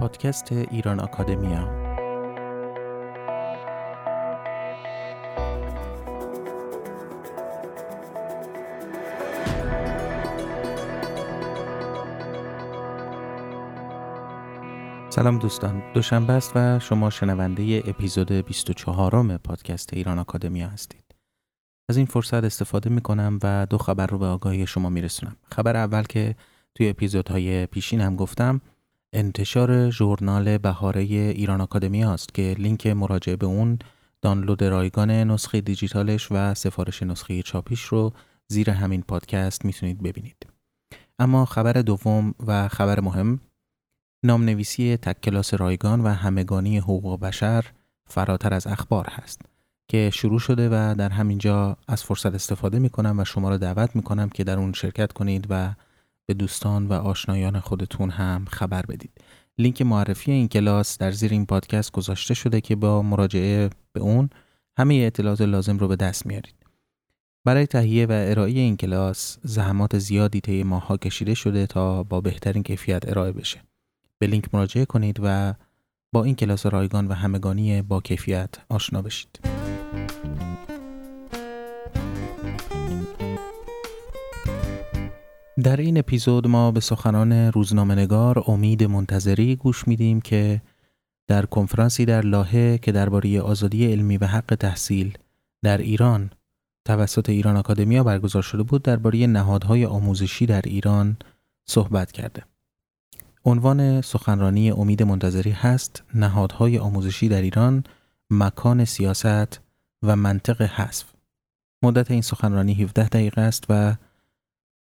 پادکست ایران آکادمیا. سلام دوستان. دوشنبه است و شما شنونده اپیزود 24 پادکست ایران آکادمیا هستید. از این فرصت استفاده می کنم و دو خبر رو به آگاهی شما می رسونم خبر اول که توی اپیزودهای پیشین هم گفتم انتشار ژورنال بهاره ایران آکادمی است که لینک مراجعه به اون دانلود رایگان نسخه دیجیتالش و سفارش نسخه چاپیش رو زیر همین پادکست می‌تونید ببینید. اما خبر دوم و خبر مهم نامنویسی تک کلاس رایگان و همگانی حقوق بشر فراتر از اخبار هست که شروع شده و در همینجا از فرصت استفاده می کنم و شما را دعوت می کنم که در اون شرکت کنید و به دوستان و آشنایان خودتون هم خبر بدید. لینک معرفی این کلاس در زیر این پادکست گذاشته شده که با مراجعه به اون همه اطلاعات لازم رو به دست میارید. برای تهیه و ارائه این کلاس زحمات زیادی طی ماها کشیده شده تا با بهترین کیفیت ارائه بشه. به لینک مراجعه کنید و با این کلاس رایگان و همگانی با کیفیت آشنا بشید. در این اپیزود ما به سخنان روزنامه‌نگار امید منتظری گوش میدیم که در کنفرانسی در لاهه که درباره آزادی علمی و حق تحصیل در ایران توسط ایران آکادمیا برگزار شده بود درباره نهادهای آموزشی در ایران صحبت کرده. عنوان سخنرانی امید منتظری هست نهادهای آموزشی در ایران مکان سیاست و منطق حذف. مدت این سخنرانی 17 دقیقه است و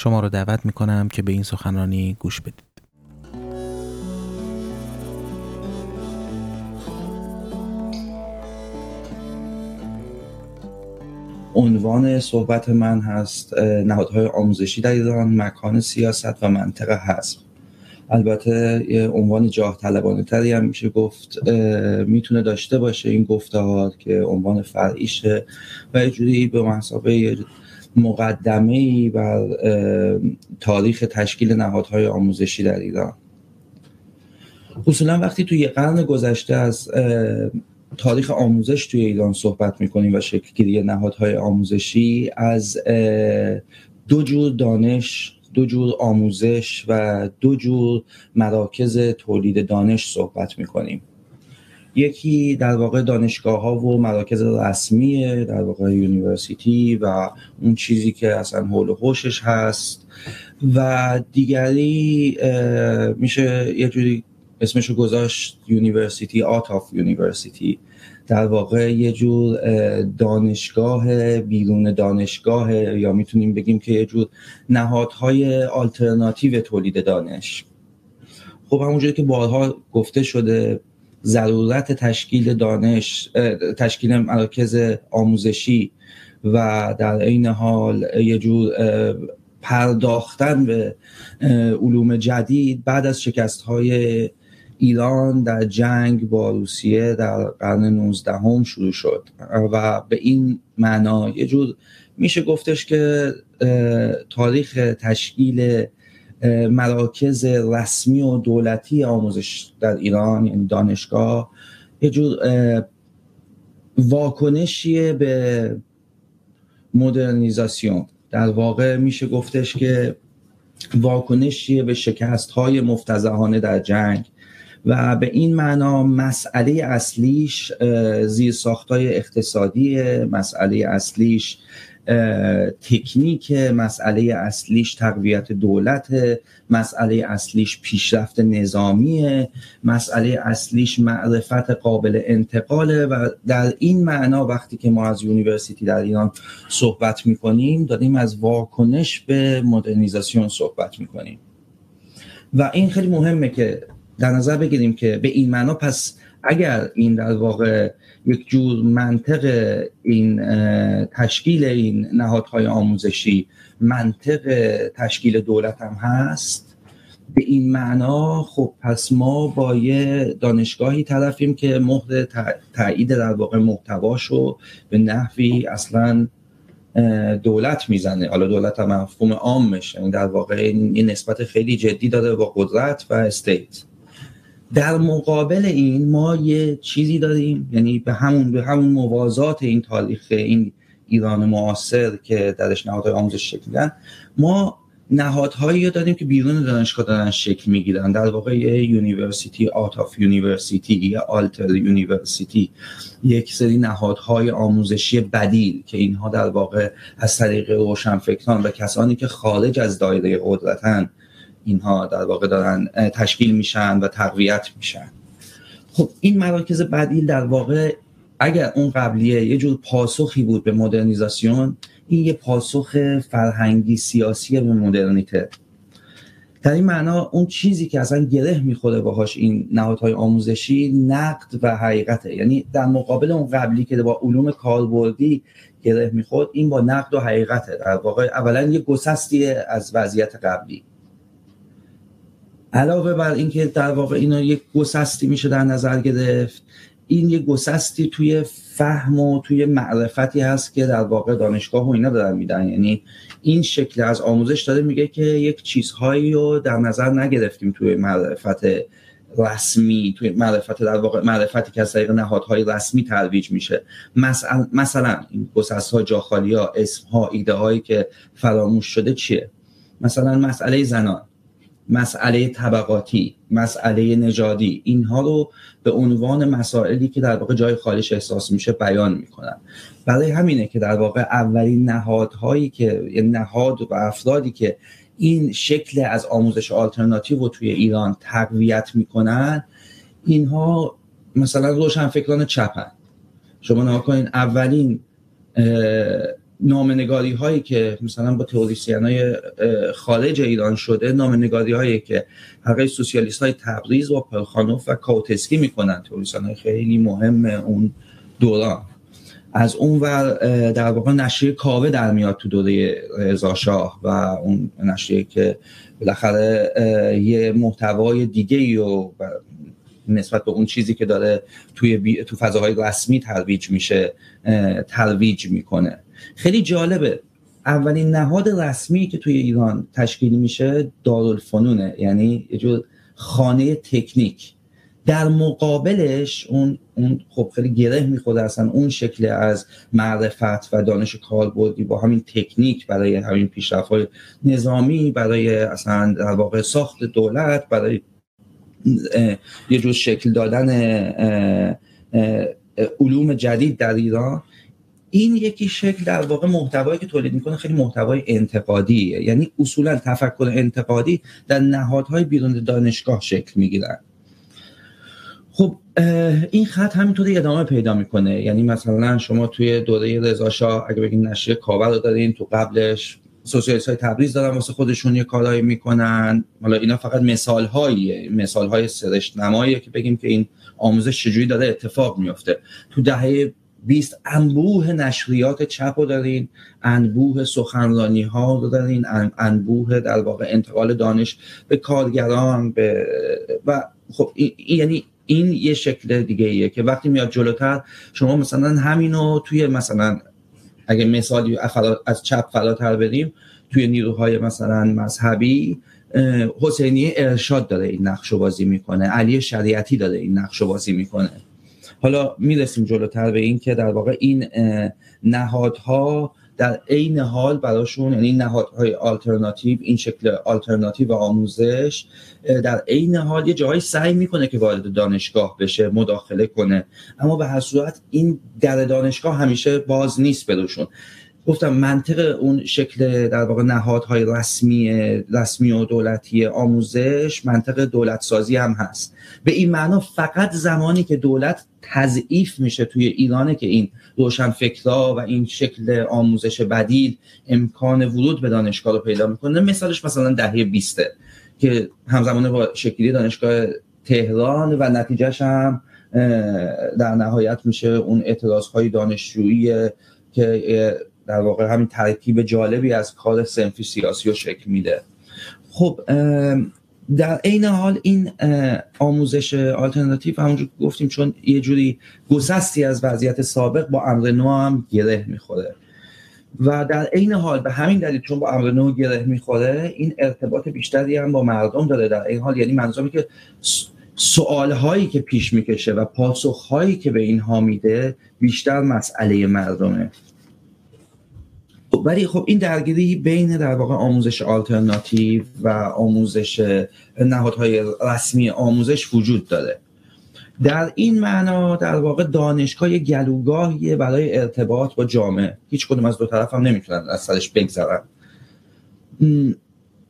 شما رو دعوت می کنم که به این سخنرانی گوش بدید. عنوان صحبت من هست نهادهای آموزشی در ایران مکان سیاست و منطق حزب البته یه عنوان جاه طلبانه تری هم میشه گفت می‌تونه داشته باشه این گفتهار که عنوان فرعیشه و یه جوری به محصابه مقدمه ای بر تاریخ تشکیل نهادهای آموزشی در ایران. اصولا وقتی توی قرن گذشته از تاریخ آموزش توی ایران صحبت می‌کنیم و شکلگیری نهادهای آموزشی از دو جور دانش دو جور آموزش و دو جور مراکز تولید دانش صحبت می‌کنیم. یکی در واقع دانشگاه ها و مراکز رسمیه در واقع university و اون چیزی که اصلا حول و حوشش هست و دیگری میشه یه جوری اسمشو گذاشت university out of university. در واقع یه جور دانشگاه بیرون دانشگاه یا می‌تونیم بگیم که یه جور نهادهای آلترناتیو تولید دانش. خب همونجوری که بارها گفته شده ضرورت تشکیل دانش تشکیل مراکز آموزشی و در عین حال یه جور پرداختن به علوم جدید بعد از شکست های ایران در جنگ با روسیه در قرن 19 هم شروع شد و به این معنا یه جور میشه گفتش که تاریخ تشکیل مراکز رسمی و دولتی آموزش در ایران یعنی دانشگاه یه جور واکنشیه به مدرنیزاسیون. در واقع میشه گفتش که واکنشیه به شکست های مفتزهانه در جنگ و به این معنا مسئله اصلیش زیر ساختای اقتصادی مسئله اصلیش تکنیک مسئله اصلیش تقویت دولت مسئله اصلیش پیشرفت نظامی مسئله اصلیش معرفت قابل انتقاله و در این معنا وقتی که ما از یونیورسیتی در ایران صحبت می‌کنیم داریم از واکنش به مدرنیزاسیون صحبت می‌کنیم. و این خیلی مهمه که در نظر بگیریم که به این معنا پس اگر این در واقع یک جور منطق این تشکیل این نهادهای آموزشی منطق تشکیل دولت هم هست به این معنا خب پس ما با یه دانشگاهی طرفیم که مهر تایید در واقع محتواشو به نحوی اصلا دولت می‌زنه. حالا دولت هم مفهوم عامش یعنی در واقع این نسبت خیلی جدی داره با قدرت و استیت. در مقابل این ما یه چیزی داریم یعنی به همون به همون موازات این تاریخ این ایران معاصر که درش نهادهای آموزش شکل میدن ما نهادهایی رو داریم که بیرون دانشگاه دارن شکل می‌گیرن. در واقع یه university out of university یه alter university یک سری نهادهای آموزشی بدیل که اینها در واقع از طریق روشنفکران و کسانی که خارج از دایره قدرتن اینها در واقع دارن تشکیل میشن و تقویت میشن. خب این مراکز بدیل در واقع اگر اون قبلیه یه جور پاسخی بود به مدرنیزاسیون این یه پاسخ فرهنگی سیاسی به مدرنیته. در این معنا اون چیزی که اصلا گره می‌خوره باهاش این نهادهای آموزشی نقد و حقیقته. یعنی در مقابل اون قبلی که با علوم کاربردی گره می‌خورد این با نقد و حقیقته. در واقع اولا یه گسستی از وضعیت قبلی. علاوه بر اینکه در واقع اینا یک گسستی میشه در نظر گرفت این یه گسستی توی فهم و توی معرفتی هست که در واقع دانشگاه و اینا دارن میدن. یعنی این شکل از آموزش داره میگه که یک چیزهایی رو در نظر نگرفتیم توی معرفت رسمی توی معرفت در واقع معرفتی که از طریق نهادهای رسمی ترویج میشه. مثلا مثلا این گسست ها جاخالی ها اسم ها ایده هایی که فراموش شده چیه؟ مثلا مسئله زنان. مسئله طبقاتی مسئله نژادی اینها رو به عنوان مسائلی که در واقع جای خالش احساس میشه بیان می‌کنن. برای همینه که در واقع اولین نهادهایی که یعنی نهاد و افرادی که این شکل از آموزش آلترناتیو رو توی ایران تقویت می‌کنن اینها مثلا روشنفکران چپن. شما نها کنین اولین نامنگاری هایی که مثلا با تئوریسین های خارج ایران شده نامنگاری هایی که حقیقی سوسیالیست های تبریز و پرخانوف و کاوتسکی می‌کنن. تئوریسین های خیلی مهم اون دوران. از اون ور در واقع نشریه کاوه در میاد تو دوره رضا شاه و اون نشریه که بالاخره یه محتوای دیگه ای و نسبت به اون چیزی که داره توی تو فضاهای رسمی ترویج میشه ترویج می‌کنه. خیلی جالبه. اولین نهاد رسمی که توی ایران تشکیل میشه دارالفنونه یعنی یه جور خانه تکنیک. در مقابلش اون اون خب خیلی گره می‌خوره اصلا اون شکل از معرفت و دانش کاربردی با همین تکنیک برای همین پیشرفت های نظامی برای اصلا در واقع ساخت دولت برای یه جور شکل دادن علوم جدید در ایران. این یکی شکل در واقع محتوایی که تولید می‌کنه خیلی محتوای انتقادیه. یعنی اصولا تفکر انتقادی در نهادهای بیرون دانشگاه شکل می‌گیرن. خب این خط همینطوری ادامه پیدا می‌کنه. یعنی مثلا شما توی دوره رضا شاه اگه بگین نشریه کاور رو دارین تو قبلش سوسیالیست های تبریز دارن واسه خودشون یه کارهایی می‌کنن. حالا اینا فقط مثال هایی مثال های سرشت نماییه که بگیم که این آموزش چجوری داره اتفاق میفته تو دهه 20 انبوه نشریات چپ رو دارین انبوه سخنرانی ها رو دارین انبوه در واقع انتقال دانش به کارگران به و خب این یعنی این یه شکل دیگه ایه که وقتی میاد جلوتر شما مثلا همینو توی مثلا اگه مثالی از چپ فراتر بریم توی نیروهای مثلا مذهبی حسینی ارشاد داره این نقش بازی می‌کنه علی شریعتی داره این نقش بازی می‌کنه. حالا می‌رسیم جلوتر به این که در واقع این نهادها در عین حال براشون یعنی نهادهای آلترناتیو این شکل آلترناتیو آموزش در عین حال یه جایی سعی می‌کنه که وارد دانشگاه بشه مداخله کنه. اما به هر صورت این در دانشگاه همیشه باز نیست براشون گفتم منطق اون شکل در واقع نهادهای رسمی رسمی و دولتی آموزش منطق دولت سازی هم هست. به این معنا فقط زمانی که دولت تضعیف میشه توی ایرانه که این روشن فکرها و این شکل آموزش بدیل امکان ورود به دانشگاه رو پیدا می‌کنه. مثالش مثلا دهه بیسته که همزمانه با شکلی دانشگاه تهران و نتیجهش هم در نهایت میشه اون اعتراض های دانشجویی که در واقع همین ترکیب جالبی از کار سنفی سیاسی رو شکل میده. خب در عین حال این آموزش آلترناتیو همونجور که گفتیم چون یه جوری گسستی از وضعیت سابق با امر نو هم گره می‌خوره. و در عین حال به همین دلیل چون با امر نو گره می‌خوره این ارتباط بیشتری هم با مردم داره. در این حال یعنی منظوری که سوال هایی که پیش می‌کشه و پاسخ هایی که به اینها میده بیشتر مسئله مردمه. خب، ولی خب این درگیری بین در واقع آموزش آلترناتیو و آموزش نهادهای رسمی آموزش وجود داره. در این معنا در واقع دانشگاه گلوگاهیه برای ارتباط با جامعه. هیچ کدوم از دو طرف هم نمی‌تونن از سرش بگذرن.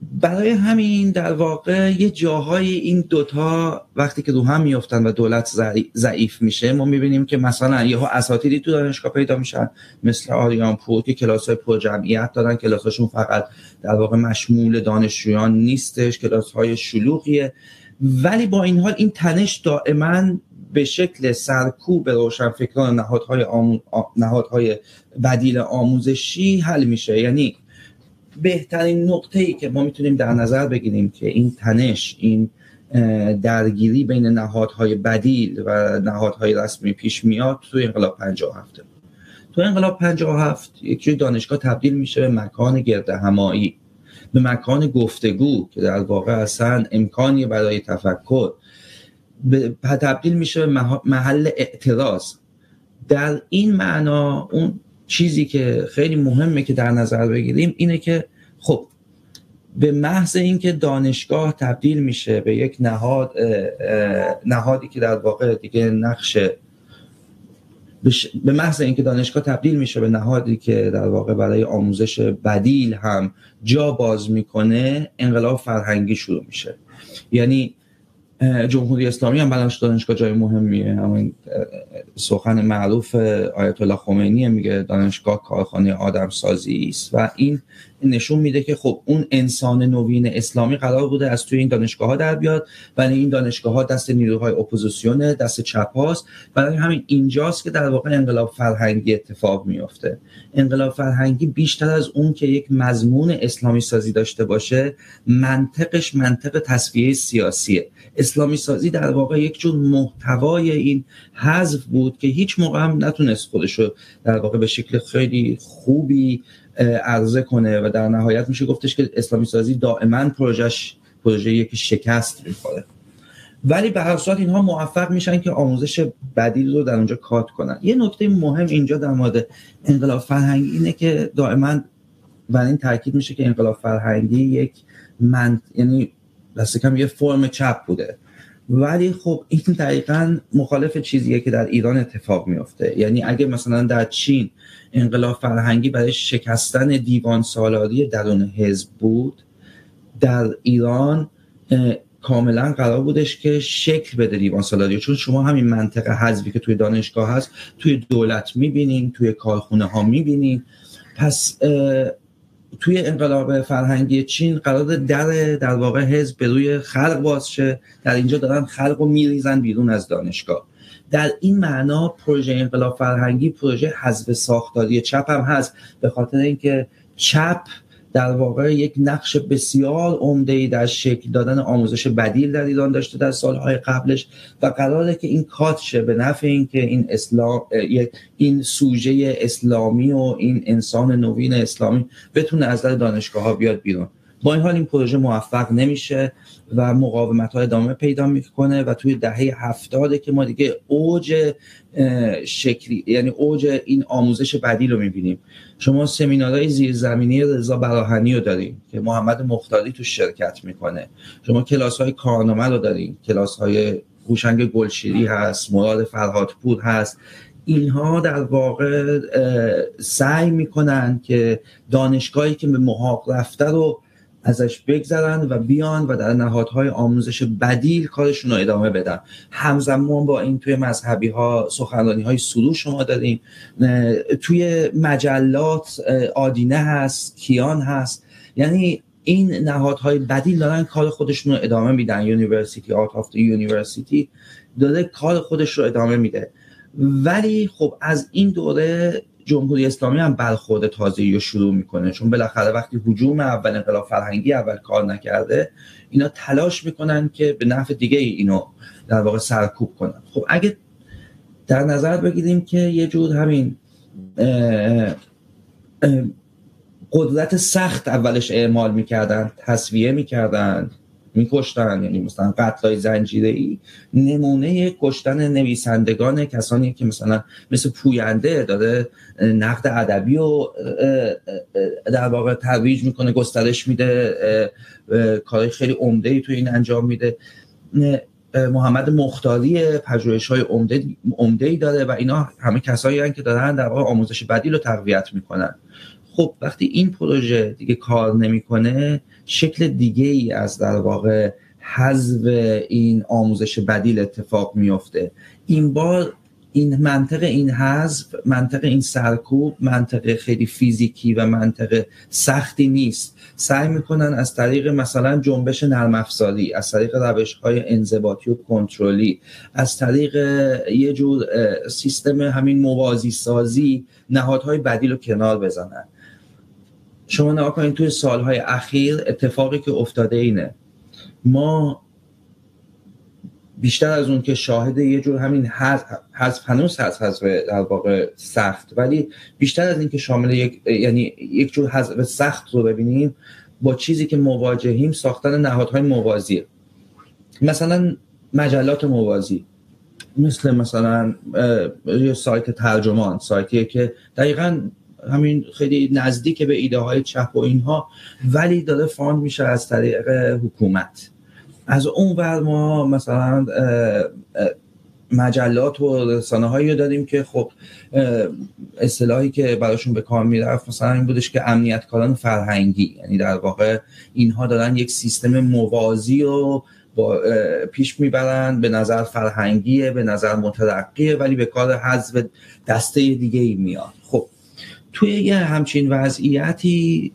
برای همین در واقع یه جاهای این دوتا وقتی که رو هم میفتن و دولت ضعیف میشه ما می‌بینیم که مثلا یهو اساتیدی تو دانشگاه پیدا میشن مثل آریان پور که کلاس های پر جمعیت دارن کلاس فقط در واقع مشمول دانشجویان نیستش کلاس های شلوغیه. ولی با این حال این تنش دائما به شکل سرکوب روشنفکران نهادهای, نهادهای بدیل آموزشی حل میشه. یعنی بهترین نقطه ای که ما می‌تونیم در نظر بگیریم که این تنش این درگیری بین نهادهای بدیل و نهادهای رسمی پیش میاد توی انقلاب 57 تو انقلاب 57 یک دانشگاه تبدیل میشه به مکان گرد همایی به مکان گفتگو که در واقع اصلا امکانی برای تفکر. تبدیل میشه به محل اعتراض. در این معنا اون چیزی که خیلی مهمه که در نظر بگیریم اینه که خب به محض اینکه دانشگاه تبدیل میشه به یک نهاد نهادی که در واقع دیگه نقش به محض اینکه دانشگاه تبدیل میشه به نهادی که در واقع برای آموزش بدیل هم جا باز می‌کنه انقلاب فرهنگی شروع میشه. یعنی جمهوری اسلامی هم براش دانشگاه جای مهمیه. همین سخن معروف آیت الله خمینی میگه دانشگاه کارخانه آدم سازی است. و این نشون میده که خب اون انسان نوین اسلامی قرار بوده از توی این دانشگاه ها در بیاد. ولی این دانشگاه ها دست نیروهای اپوزیسیون دست چپ هاست. برای همین اینجاست که در واقع انقلاب فرهنگی اتفاق میافته. انقلاب فرهنگی بیشتر از اون که یک مضمون اسلامی سازی داشته باشه منطقش منطق تصفیه سیاسیه. اسلامی سازی در واقع یک جور محتوای این حذف بود که هیچ موقع هم نتونست خودش رو در واقع به شکل خیلی خوبی عرضه کنه و در نهایت میشه گفتش که اسلامی سازی دائما پروژش پروژه یک شکست می‌خوره. ولی به هر صورت اینها موفق میشن که آموزش بدیل رو در اونجا کات کنن. یه نکته مهم اینجا در مورد انقلاب فرهنگی اینه که دائما بر این تاکید میشه که انقلاب فرهنگی یک من یعنی دست کم یه فرم چپ بوده. ولی خب این دقیقا مخالف چیزیه که در ایران اتفاق میفته یعنی اگه مثلا در چین انقلاب فرهنگی برای شکستن دیوان سالاری درون حزب بود در ایران کاملا قرار بودش که شکل بده دیوان سالاری. چون شما همین منطق حذفی که توی دانشگاه هست توی دولت می‌بینین توی کارخونه ها می‌بینین. پس توی انقلاب فرهنگی چین قرار در در واقع حزب به روی خلق باز در اینجا دارن خلق رو میریزن بیرون از دانشگاه. در این معنا پروژه انقلاب فرهنگی پروژه حذف ساختاری چپ هم هست. به خاطر اینکه چپ در واقع یک نقش بسیار عمده ای در شکل دادن آموزش بدیل در ایران داشته در سالهای قبلش و قراره که این کات شه به نفع اینکه این اسلام این سوژه اسلامی و این انسان نوین اسلامی بتونه از در دانشگاه ها بیاد بیرون. با این حال این پروژه موفق نمیشه و مقاومت های ادامه پیدا می‌کنه و توی دهه هفتاده که ما دیگه اوج شکلی یعنی اوج این آموزش بدیل رو می‌بینیم. شما سمینارهای زیرزمینی رضا براهنی رو داریم که محمد مختاری تو شرکت می‌کنه. شما کلاس های کارنامه رو داریم کلاس های هوشنگ گلشیری هست مراد فرهادپور هست. اینها در واقع سعی می‌کنن که دانشگاهی که به محاق رفته رو ازش بگذرن و بیان و در نهادهای آموزش بدیل کارشون رو ادامه بدن. همزمان با این توی مذهبی ها سخنرانی های سروش ما داریم. توی مجلات آدینه هست کیان هست. یعنی این نهادهای بدیل دارن کار خودشون رو ادامه میدن. university out of university داره کار خودش رو ادامه میده. ولی خب از این دوره جمهوری اسلامی هم برخورد تازه رو شروع می‌کنه. چون بالاخره وقتی هجوم اول انقلاب فرهنگی اول کار نکرده اینا تلاش می‌کنن که به نفع دیگه اینو در واقع سرکوب کنن. خب اگه در نظر بگیریم که یه جور همین قدرت سخت اولش اعمال می‌کردن تصویه می‌کردن میکشتن یعنی مثلا قتلای زنجیره ای نمونه کشتن نویسندگان کسانی که مثلا مثل پوینده داره نقد ادبی و در واقع ترویج می‌کنه گسترش میده کارهای خیلی عمده ای تو این انجام میده. محمد مختاری پژوهش های عمده ای داره و اینا همه کسایی که دارن در واقع آموزش بدیل رو تقویت می‌کنن. خب وقتی این پروژه دیگه کار نمی‌کنه شکل دیگه ای از در واقع حذف این آموزش بدیل اتفاق میفته این بار این منطق این حذف منطق این سرکوب منطق خیلی فیزیکی و منطق سختی نیست. سعی می‌کنن از طریق مثلا جنبش نرم افزاری از طریق روش های انضباطی و کنترلی از طریق یه جور سیستم همین موازی سازی نهادهای بدیل رو کنار بزنن. شما نگاه کنید توی سالهای اخیر اتفاقی که افتاده اینه. ما بیشتر از اون که شاهد یه جور همین حذف هنوز هست حذف در واقع سخت ولی بیشتر از این که شامل یک یعنی یک جور حذف سخت رو ببینیم با چیزی که مواجهیم ساختن نهادهای موازی. مثلا مجلات موازی. مثل مثلا یه سایت ترجمان سایتیه که دقیقا همین خیلی نزدیک به ایده های چپ و اینها ولی داره فاند میشه از طریق حکومت. از اون ور ما مثلا مجلات و رسانه هایی رو داریم که خب اصطلاحی که براشون به کار می‌رفت مثلا این بودش که امنیت کاران فرهنگی. یعنی در واقع اینها دارن یک سیستم موازی و با پیش می‌برن به نظر فرهنگیه به نظر مترقیه ولی به کار حذف دسته دیگه ای میاد. خب توی یه همچین وضعیتی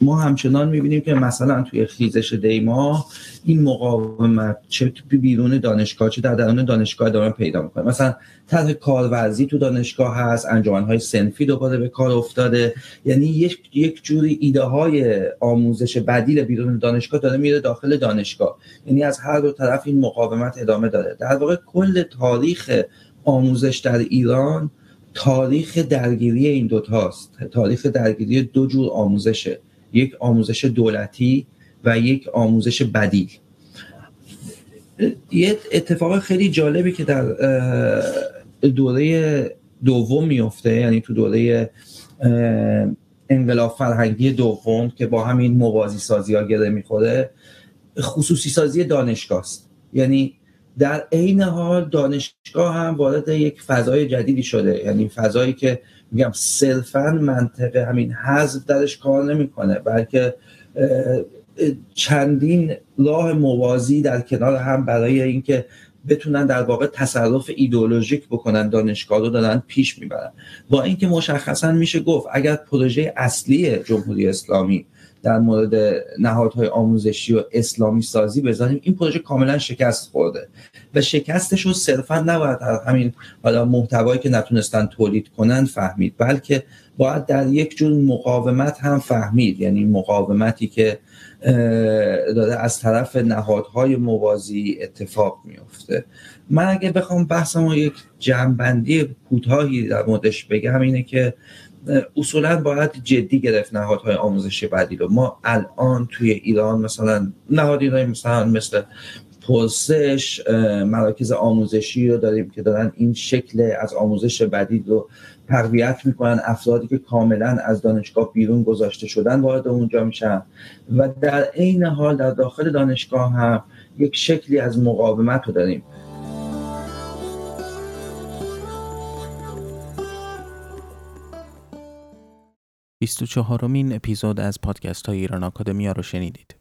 ما همچنان می‌بینیم که مثلا توی خیزش دیما این مقاومت چه بیرون دانشگاه چه در درون دانشگاه ادامه پیدا می‌کنه مثلا طرح کارورزی تو دانشگاه هست های سنفی دوباره به کار افتاده. یعنی یک یک جوری ایده های آموزش بدیل بیرون دانشگاه داره میره داخل دانشگاه. یعنی از هر دو طرف این مقاومت ادامه داره. در واقع کل تاریخ آموزش در ایران تاریخ درگیری این دوتاست تاریخ درگیری دو جور آموزشه. یک آموزش دولتی و یک آموزش بدیل یه اتفاق خیلی جالبی که در دوره دوم میفته یعنی تو دوره انقلاب فرهنگی دوم که با همین موازی سازی ها گره می‌خوره خصوصی سازی دانشگاه است. یعنی در عین حال دانشگاه هم وارد یک فضای جدیدی شده. یعنی فضایی که میگم صرفا منطقه همین حذف درش کار نمی‌کنه بلکه چندین راه موازی در کنار هم برای اینکه بتونن در واقع تصرف ایدئولوژیک بکنن دانشگاه رو دارن پیش می‌برن. با اینکه مشخصا میشه گفت اگر پروژه اصلی جمهوری اسلامی در مورد نهادهای آموزشی و اسلامی سازی بزنیم. این پروژه کاملا شکست خورده و شکستش رو صرفا نباید همین حالا محتوایی که نتونستن تولید کنن فهمید بلکه باید در یک جور مقاومت هم فهمید. یعنی مقاومتی که داره از طرف نهادهای موازی اتفاق میفته من اگه بخوام بحثم یک جنبندی کوتاهی در موردش بگم اینه که اصولا باید جدی گرفت نهادهای آموزشی بعدی رو. ما الان توی ایران مثلا نهادی داریم مثلا مثل پرسش مراکز آموزشی رو داریم که دارن این شکل از آموزش بدی رو تقویت می‌کنن. افرادی که کاملا از دانشگاه بیرون گذاشته شدن وارد اونجا میشن و در عین حال در داخل دانشگاه هم یک شکلی از مقاومت رو داریم. 24 مین اپیزود از پادکست های ایران آکادمیا رو شنیدید.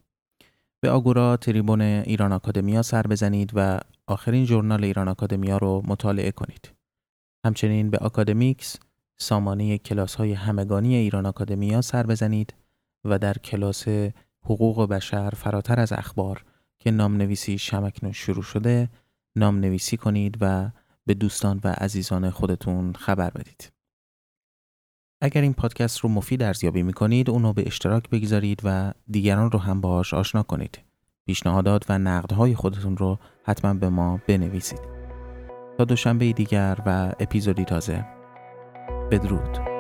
به آگورا تریبون ایران آکادمیا سر بزنید و آخرین ژورنال ایران آکادمیا رو مطالعه کنید. همچنین به آکادمیکس سامانه کلاس های همگانی ایران آکادمیا سر بزنید و در کلاس حقوق بشر فراتر از اخبار که نام نویسی شمکنون شروع شده نام نویسی کنید و به دوستان و عزیزان خودتون خبر بدید. اگر این پادکست رو مفید ارزیابی می کنید اونو به اشتراک بگذارید و دیگران رو هم باهاش آشنا کنید. پیشنهادات و نقدهای خودتون رو حتما به ما بنویسید. تا دوشنبه دیگر و اپیزودی تازه بدرود